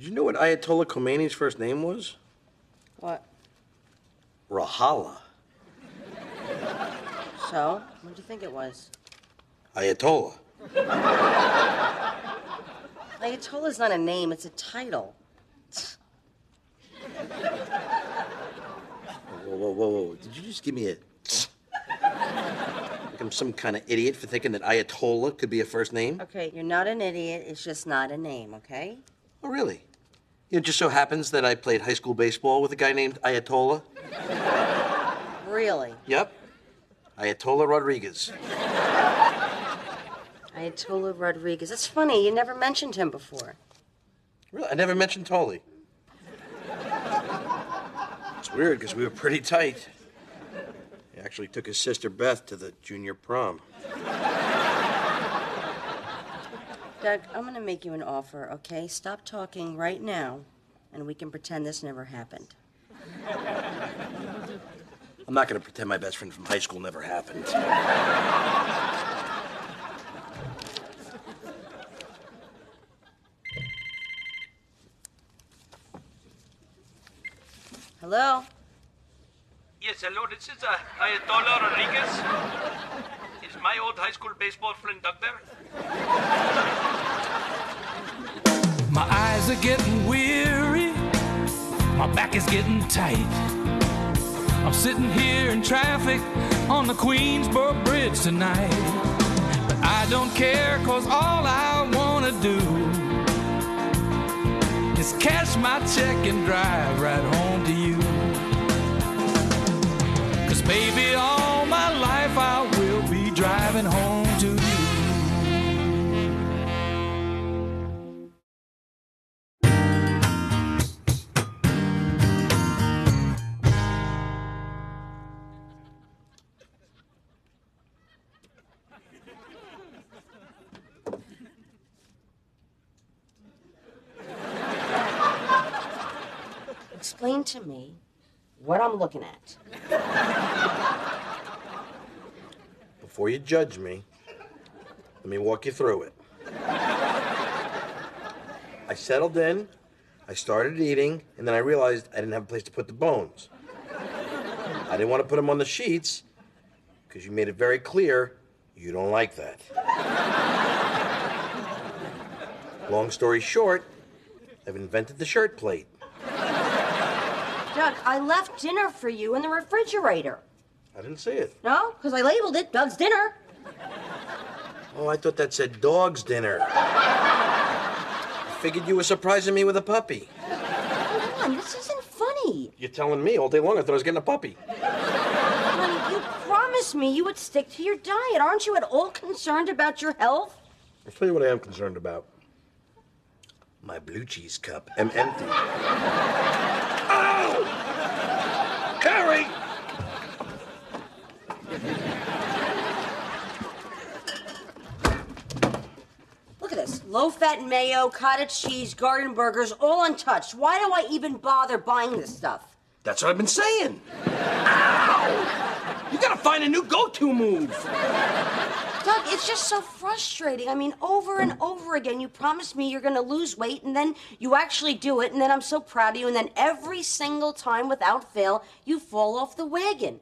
Did you know what Ayatollah Khomeini's first name was? What? Ruhollah. So? What do you think it was? Ayatollah. Ayatollah's not a name, it's a title. Whoa, whoa, whoa, whoa. Did you just give me a. like I'm some kind of idiot for thinking that Ayatollah could be a first name? Okay, you're not an idiot, it's just not a name, okay? Oh, really? It just so happens that I played high school baseball with a guy named Ayatollah. Really? Yep. Ayatollah Rodriguez. Ayatollah Rodriguez. That's funny, you never mentioned him before. Really? I never mentioned Tully. It's weird because we were pretty tight. He actually took his sister Beth to the junior prom. Doug, I'm gonna make you an offer, okay? Stop talking right now, and we can pretend this never happened. I'm not going to pretend my best friend from high school never happened. Hello? Yes, hello, this is uh, Ayatollah Rodriguez. Is my old high school baseball friend Doug there? Eyes are getting weary. My back is getting tight. I'm sitting here in traffic on the Queensboro Bridge tonight. But I don't care, cause all I wanna do is cash my check and drive right home to you. Cause baby, all my life I will be driving home to Explain to me what I'm looking at. Before you judge me, let me walk you through it. I settled in, I started eating, and then I realized I didn't have a place to put the bones. I didn't want to put them on the sheets because you made it very clear you don't like that. Long story short, I've invented the shirt plate. Doug, I left dinner for you in the refrigerator. I didn't see it. No? Because I labeled it Doug's dinner. Oh, I thought that said dog's dinner. I figured you were surprising me with a puppy. Come on, this isn't funny. You're telling me all day long I thought I was getting a puppy. Honey, you promised me you would stick to your diet. Aren't you at all concerned about your health? I'll tell you what I am concerned about. My blue cheese cup am empty. Carrie! Look at this. Low fat mayo, cottage cheese, garden burgers, all untouched. Why do I even bother buying this stuff? That's what I've been saying. Ow! You gotta find a new go-to move. It's just so frustrating. I mean, over and over again, you promise me you're gonna lose weight, and then you actually do it, and then I'm so proud of you, and then every single time without fail, you fall off the wagon.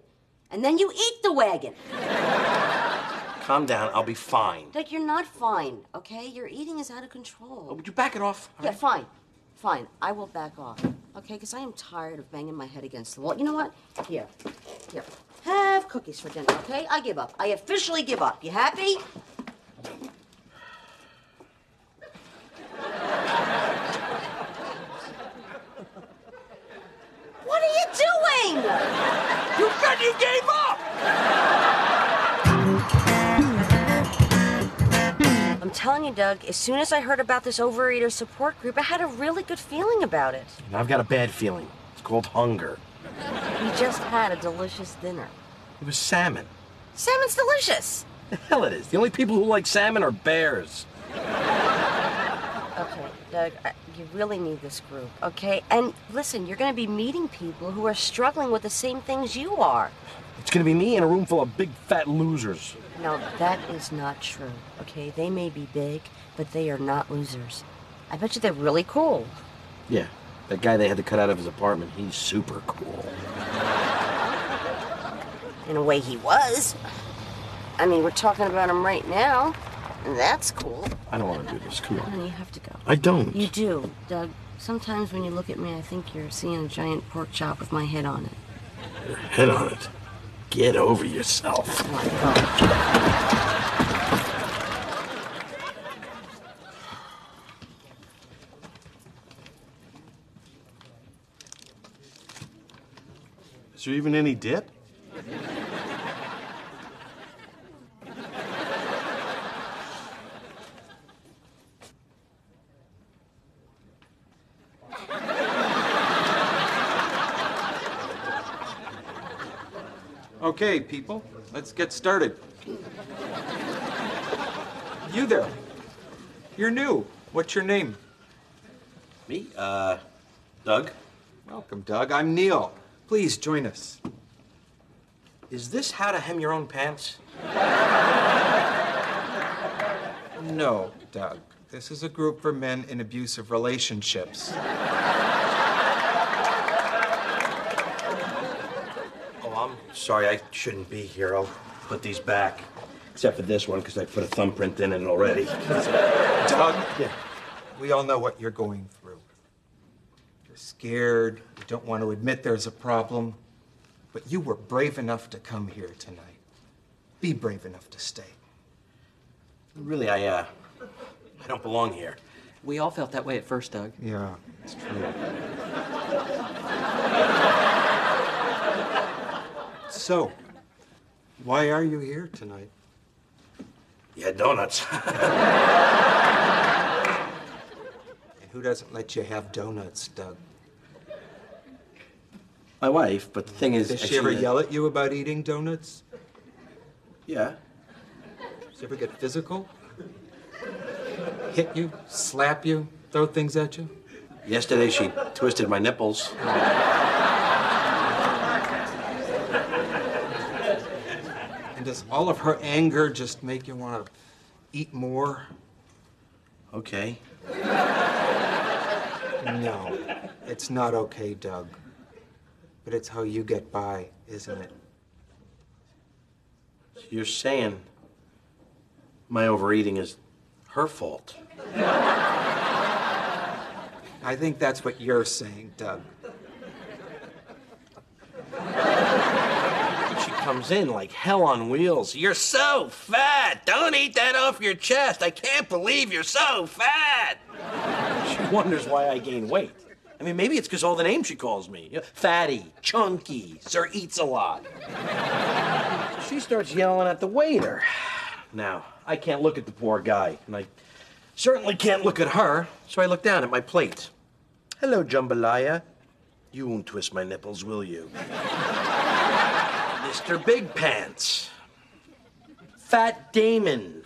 And then you eat the wagon. Calm down, I'll be fine. Doug, you're not fine, okay? Your eating is out of control. Oh, would you back it off? Yeah, fine. Fine. I will back off. Okay, because I am tired of banging my head against the wall. You know what? Here. Here. Have cookies for dinner, okay? I give up. I officially give up. You happy? What are you doing? You said you gave up! I'm telling you, Doug, as soon as I heard about this overeater support group, I had a really good feeling about it. And I've got a bad feeling. It's called hunger. We just had a delicious dinner. It was salmon. Salmon's delicious. The hell it is. The only people who like salmon are bears. Okay, Doug, I, you really need this group, okay? And listen, you're going to be meeting people who are struggling with the same things you are. It's gonna be me in a room full of big fat losers. No, that is not true, okay? They may be big, but they are not losers. I bet you they're really cool. Yeah, that guy they had to cut out of his apartment, he's super cool. In a way, he was. I mean, we're talking about him right now, and that's cool. I don't want to do this. Come on. Honey, you have to go. I don't. You do, Doug. Sometimes when you look at me, I think you're seeing a giant pork chop with my head on it. Your Head on it. Get over yourself. Oh go. Is there even any dip? Okay, people, let's get started. You there. You're new. What's your name? Me? Uh, Doug? Welcome, Doug. I'm Neil. Please join us. Is this how to hem your own pants? No, Doug. This is a group for men in abusive relationships. Oh, sorry. I shouldn't be here. I'll put these back. Except for this one, because I put a thumbprint in it already. Doug, Yeah. we all know what you're going through. You're scared, you don't want to admit there's a problem, but you were brave enough to come here tonight. Be brave enough to stay. Really, I, uh, I don't belong here. We all felt that way at first, Doug. Yeah, it's true. So, why are you here tonight? Yeah, donuts. And who doesn't let you have donuts, Doug? My wife, but the thing is, Does she ever actually, uh, yell at you about eating donuts? Yeah. Does she ever get physical? Hit you, slap you, throw things at you? Yesterday she twisted my nipples. Does all of her anger just make you want to eat more? Okay. No, it's not okay, Doug. But it's how you get by, isn't it? You're saying my overeating is her fault. I think that's what you're saying, Doug. She comes in like hell on wheels. You're so fat. Don't eat that off your chest. I can't believe you're so fat. She wonders why I gain weight. I mean, maybe it's because all the names she calls me fatty, chunky, sir eats a lot. She starts yelling at the waiter. Now, I can't look at the poor guy, and I certainly can't look at her, so I look down at my plate. Hello, Jambalaya. You won't twist my nipples, will you? Mr. Big Pants. Fat Damon.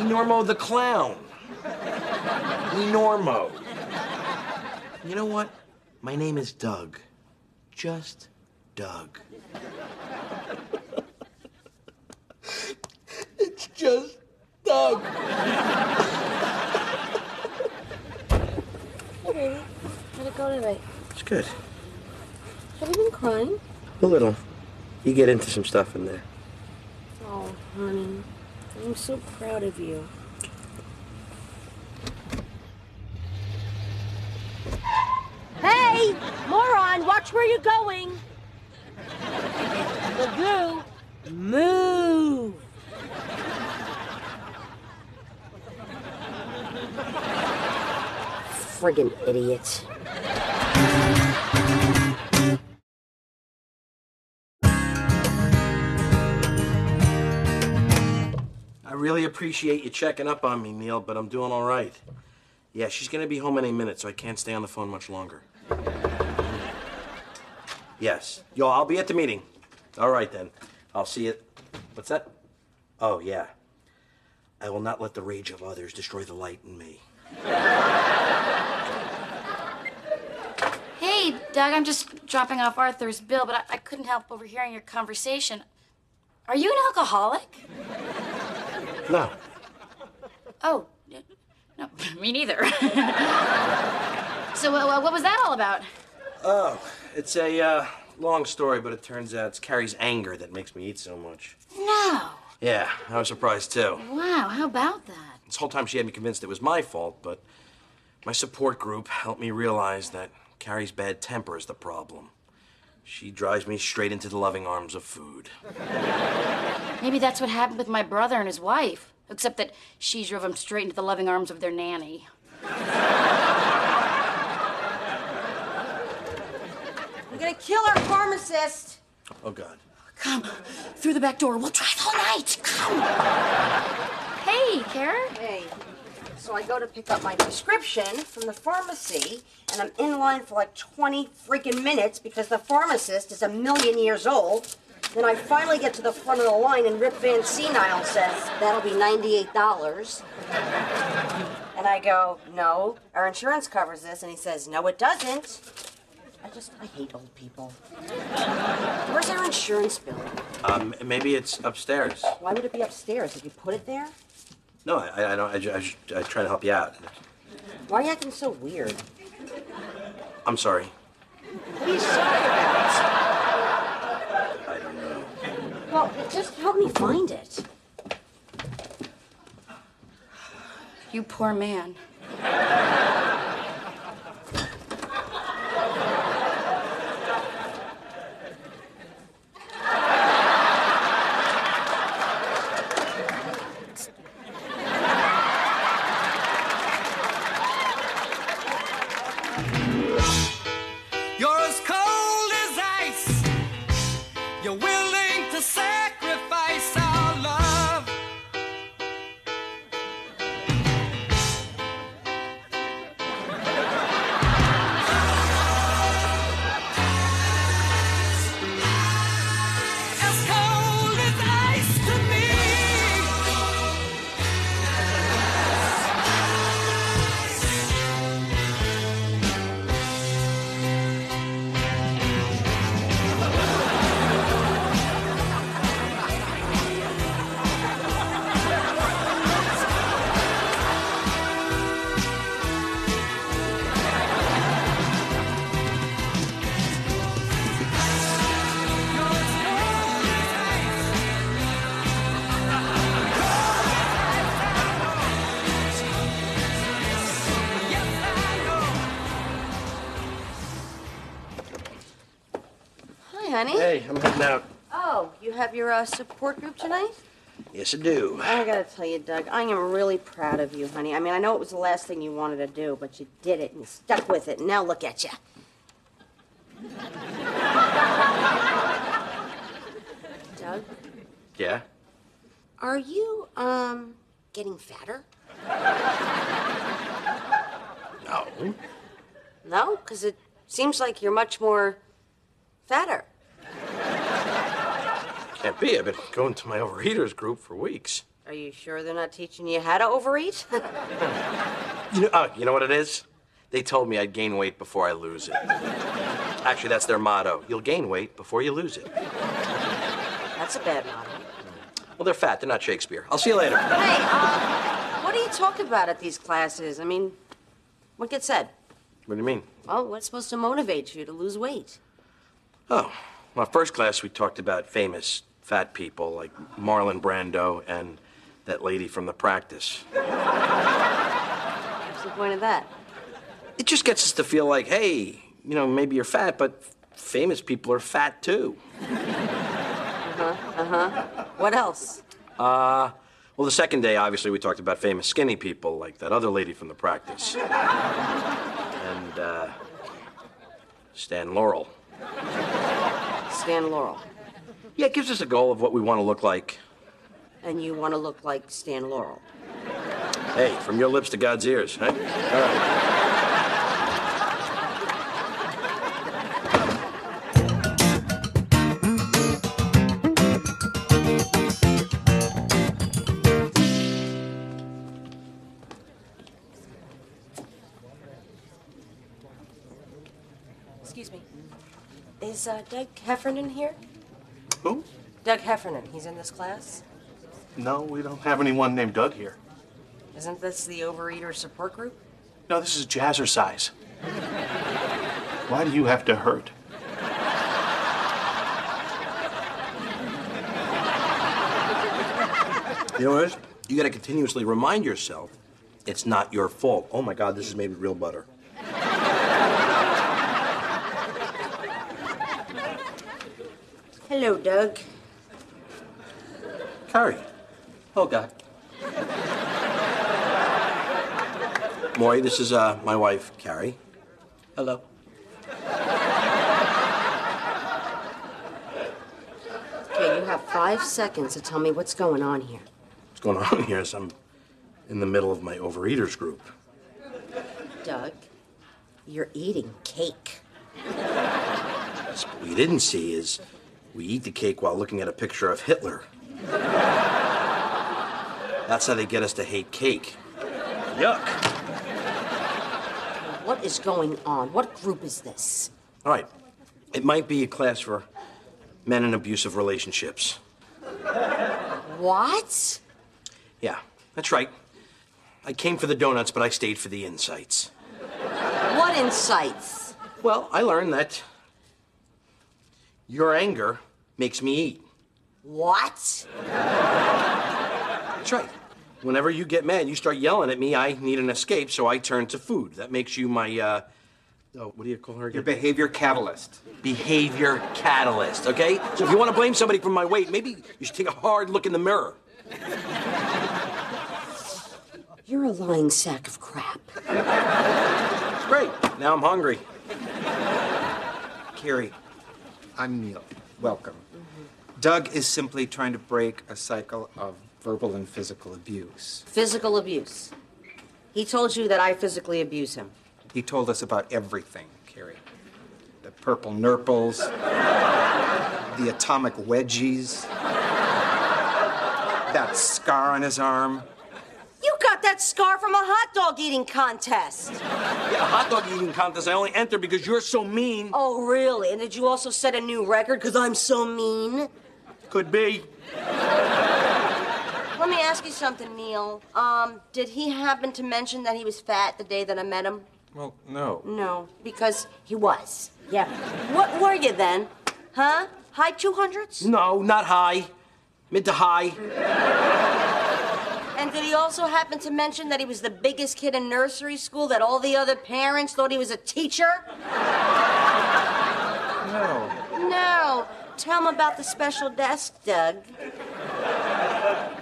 Enormo the Clown. Enormo. You know what? My name is Doug. Just Doug. it's just Doug. Hey, baby. How'd it go tonight? It's good. Have you been crying? A little. You get into some stuff in there. Oh, honey. I'm so proud of you. Hey! Moron, watch where you're going! Magoo! Move! Friggin' idiots. Really appreciate you checking up on me, Neil, but I'm doing all right. Yeah, she's gonna be home any minute, so I can't stay on the phone much longer. Yes. Yo, I'll be at the meeting. All right, then. I'll see you. What's that? Oh, yeah. I will not let the rage of others destroy the light in me. Hey, Doug, I'm just dropping off Arthur's bill, but I, I couldn't help overhearing your conversation. Are you an alcoholic? No. Oh, no, me neither. So, uh, what was that all about? Oh, it's a uh, long story, but it turns out it's Carrie's anger that makes me eat so much. No. Yeah, I was surprised too. Wow, how about that? This whole time she had me convinced it was my fault, but my support group helped me realize that Carrie's bad temper is the problem. She drives me straight into the loving arms of food. Maybe that's what happened with my brother and his wife, except that she drove him straight into the loving arms of their nanny. We're gonna kill our pharmacist. Oh, God. Come, through the back door. We'll drive all night. Come. Hey, Carrie. Hey, so I go to pick up my prescription from the pharmacy, and I'm in line for like 20 freaking minutes because the pharmacist is a million years old. Then I finally get to the front of the line, and Rip Van Senile says, That'll be $98. And I go, No, our insurance covers this. And he says, No, it doesn't. I just, I hate old people. Where's our insurance bill? Um, maybe it's upstairs. Why would it be upstairs? Did you put it there? No, I, I don't. I, ju- I, I try to help you out. Why are you acting so weird? I'm sorry. What are you sorry about? I don't know. Well, just help me find it. You poor man. Honey. Hey, I'm heading out. Oh, you have your uh, support group tonight? Yes, I do. I gotta tell you, Doug, I am really proud of you, honey. I mean, I know it was the last thing you wanted to do, but you did it and you stuck with it, and now look at you. Doug, Yeah. are you, um, getting fatter? No. No? Because it seems like you're much more fatter. Can't be. I've been going to my overeaters group for weeks. Are you sure they're not teaching you how to overeat? You know, uh, you know what it is? They told me I'd gain weight before I lose it. Actually, that's their motto. You'll gain weight before you lose it. That's a bad motto. Well, they're fat. They're not Shakespeare. I'll see you later. Hey, uh, what do you talk about at these classes? I mean, what gets said? What do you mean? Well, what's supposed to motivate you to lose weight? Oh, well, first class we talked about famous fat people like Marlon Brando and that lady from The Practice. What's the point of that? It just gets us to feel like, hey, you know, maybe you're fat, but famous people are fat too. Uh-huh, uh-huh. What else? Uh, well, the second day, obviously, we talked about famous skinny people like that other lady from The Practice. and, uh, Stan Laurel. Stan Laurel. Yeah, it gives us a goal of what we want to look like. And you want to look like Stan Laurel. Hey, from your lips to God's ears, huh? All right. Is uh, Doug Heffernan here? Who? Doug Heffernan. He's in this class. No, we don't have anyone named Doug here. Isn't this the overeater support group? No, this is a Jazzercise. Why do you have to hurt? You know what it is? You gotta continuously remind yourself it's not your fault. Oh my God, this is made with real butter. Hello, Doug. Carrie, Oh, God. Maury, this is uh, my wife, Carrie. Hello. Okay, you have five seconds to tell me what's going on here. What's going on here is I'm in the middle of my overeaters group. Doug, you're eating cake. What you didn't see is we eat the cake while looking at a picture of Hitler. That's how they get us to hate cake. Yuck. What is going on? What group is this? All right. It might be a class for men in abusive relationships. What? Yeah, that's right. I came for the donuts, but I stayed for the insights. What insights? Well, I learned that your anger makes me eat. What? That's right. Whenever you get mad, you start yelling at me, I need an escape, so I turn to food. That makes you my, uh, oh, what do you call her Your behavior catalyst. Behavior catalyst, okay? So if you want to blame somebody for my weight, maybe you should take a hard look in the mirror. You're a lying sack of crap. Great. Now I'm hungry. Carrie, I'm Neil. Welcome. Doug is simply trying to break a cycle of verbal and physical abuse. Physical abuse. He told you that I physically abuse him. He told us about everything, Carrie. The purple nurples, the atomic wedgies, that scar on his arm. You got that scar from a hot dog eating contest. Yeah, a hot dog eating contest I only entered because you're so mean. Oh, really? And did you also set a new record because I'm so mean? Could be. Let me ask you something, Neil. Um, did he happen to mention that he was fat the day that I met him? Well, no. No, because he was. Yeah. What were you then? Huh? High 200s? No, not high. Mid to high. And did he also happen to mention that he was the biggest kid in nursery school, that all the other parents thought he was a teacher? Tell him about the special desk, Doug.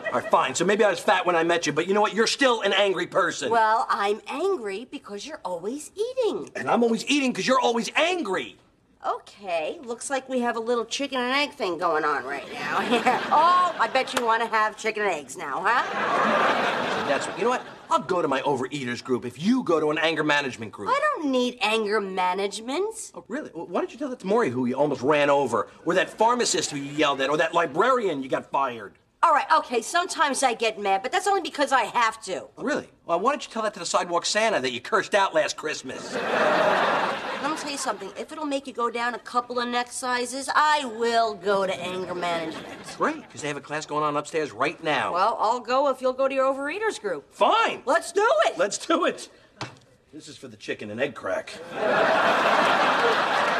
All right, fine. So maybe I was fat when I met you, but you know what? You're still an angry person. Well, I'm angry because you're always eating. and I'm always eating because you're always angry. Okay, looks like we have a little chicken and egg thing going on right now. oh, I bet you want to have chicken and eggs now, huh? That's what. You know what? I'll go to my overeaters group if you go to an anger management group. I don't need anger management. Oh, really? Well, why don't you tell that to Maury, who you almost ran over, or that pharmacist who you yelled at, or that librarian you got fired? All right, okay, sometimes I get mad, but that's only because I have to. Oh, really? Well, why don't you tell that to the sidewalk Santa that you cursed out last Christmas? Let me tell you something. If it'll make you go down a couple of neck sizes, I will go to anger management. Great, because they have a class going on upstairs right now. Well, I'll go if you'll go to your overeaters group. fine. Let's do it. Let's do it. This is for the chicken and egg crack.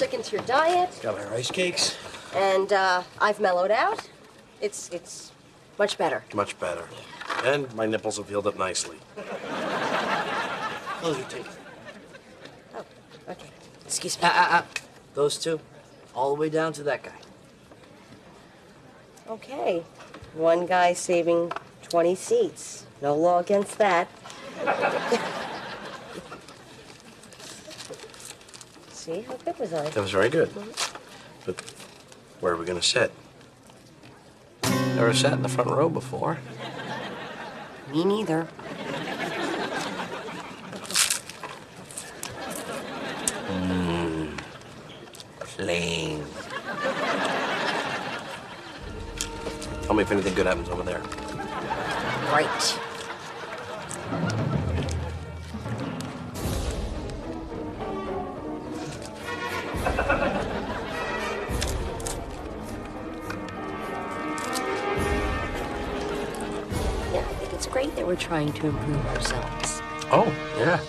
sticking to your diet, Got my rice cakes. and uh, I've mellowed out. It's it's much better. Much better. And my nipples have healed up nicely. Close your teeth. Oh, okay. Excuse me. Ah, ah, ah. Those two, all the way down to that guy. Okay. One guy saving 20 seats. No law against that. See, how good was I? That was very good. Mm-hmm. But where are we going to sit? Never sat in the front row before. Me neither. Hmm. Plain. Tell me if anything good happens over there. Right. We're trying to improve ourselves. Oh, yeah.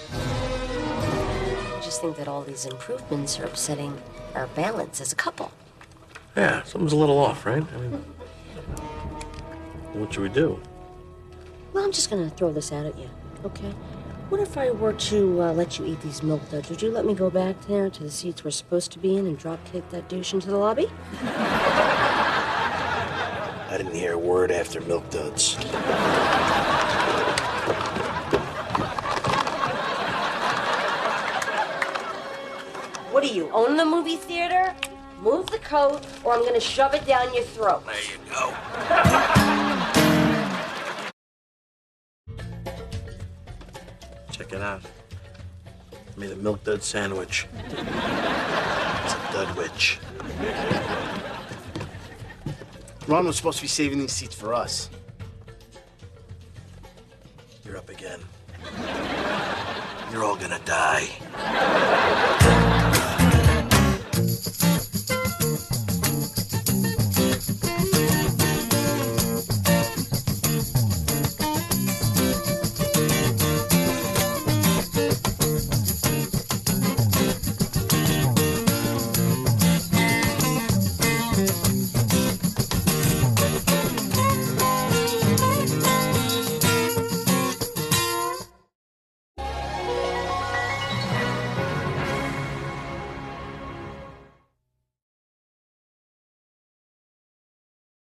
I just think that all these improvements are upsetting our balance as a couple. Yeah, something's a little off, right? I mean, what should we do? Well, I'm just gonna throw this out at you, okay? What if I were to uh, let you eat these milk duds? Would you let me go back there to the seats we're supposed to be in and drop kick that douche into the lobby? I didn't hear a word after Milk Duds. What do you own the movie theater? Move the coat, or I'm gonna shove it down your throat. There you go. Check it out. I made a Milk Dud sandwich. It's a Dudwich. Ron was supposed to be saving these seats for us. You're up again. You're all gonna die.